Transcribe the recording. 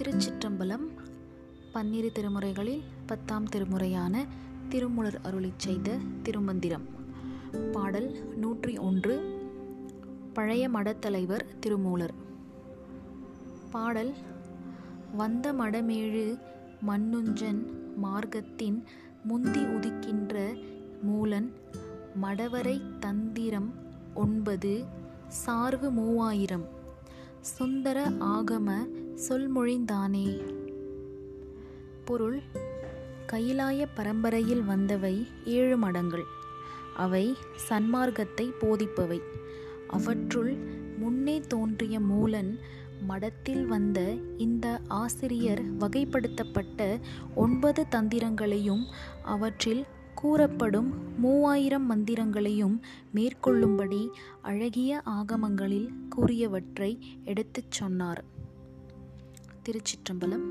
திருச்சிற்றம்பலம் பன்னிரு திருமுறைகளில் பத்தாம் திருமுறையான திருமுலர் அருளி செய்த திருமந்திரம். பாடல் நூற்றி ஒன்று பழைய மடத்தலைவர் திருமூலர். பாடல் வந்த மடமேழு மண்ணுஞ்சன் மார்க்கத்தின் முந்தி உதிக்கின்ற மூலன் மடவரை தந்திரம் ஒன்பது சார்பு மூவாயிரம். சுந்தர ஆகம சொல்மொழிந்தானே. பொருள் கைலாய பரம்பரையில் வந்தவை ஏழு மடங்கள். அவை சன்மார்க்கத்தை போதிப்பவை. அவற்றுள் முன்னே தோன்றிய மூலன் மடத்தில் வந்த இந்த ஆசிரியர் வகைப்படுத்தப்பட்ட ஒன்பது தந்திரங்களையும் அவற்றில் கூறப்படும் மூவாயிரம் மந்திரங்களையும் மேற்கொள்ளும்படி அழகிய ஆகமங்களில் கூறியவற்றை எடுத்துச் சொன்னார். திருச்சிற்றம்பலம்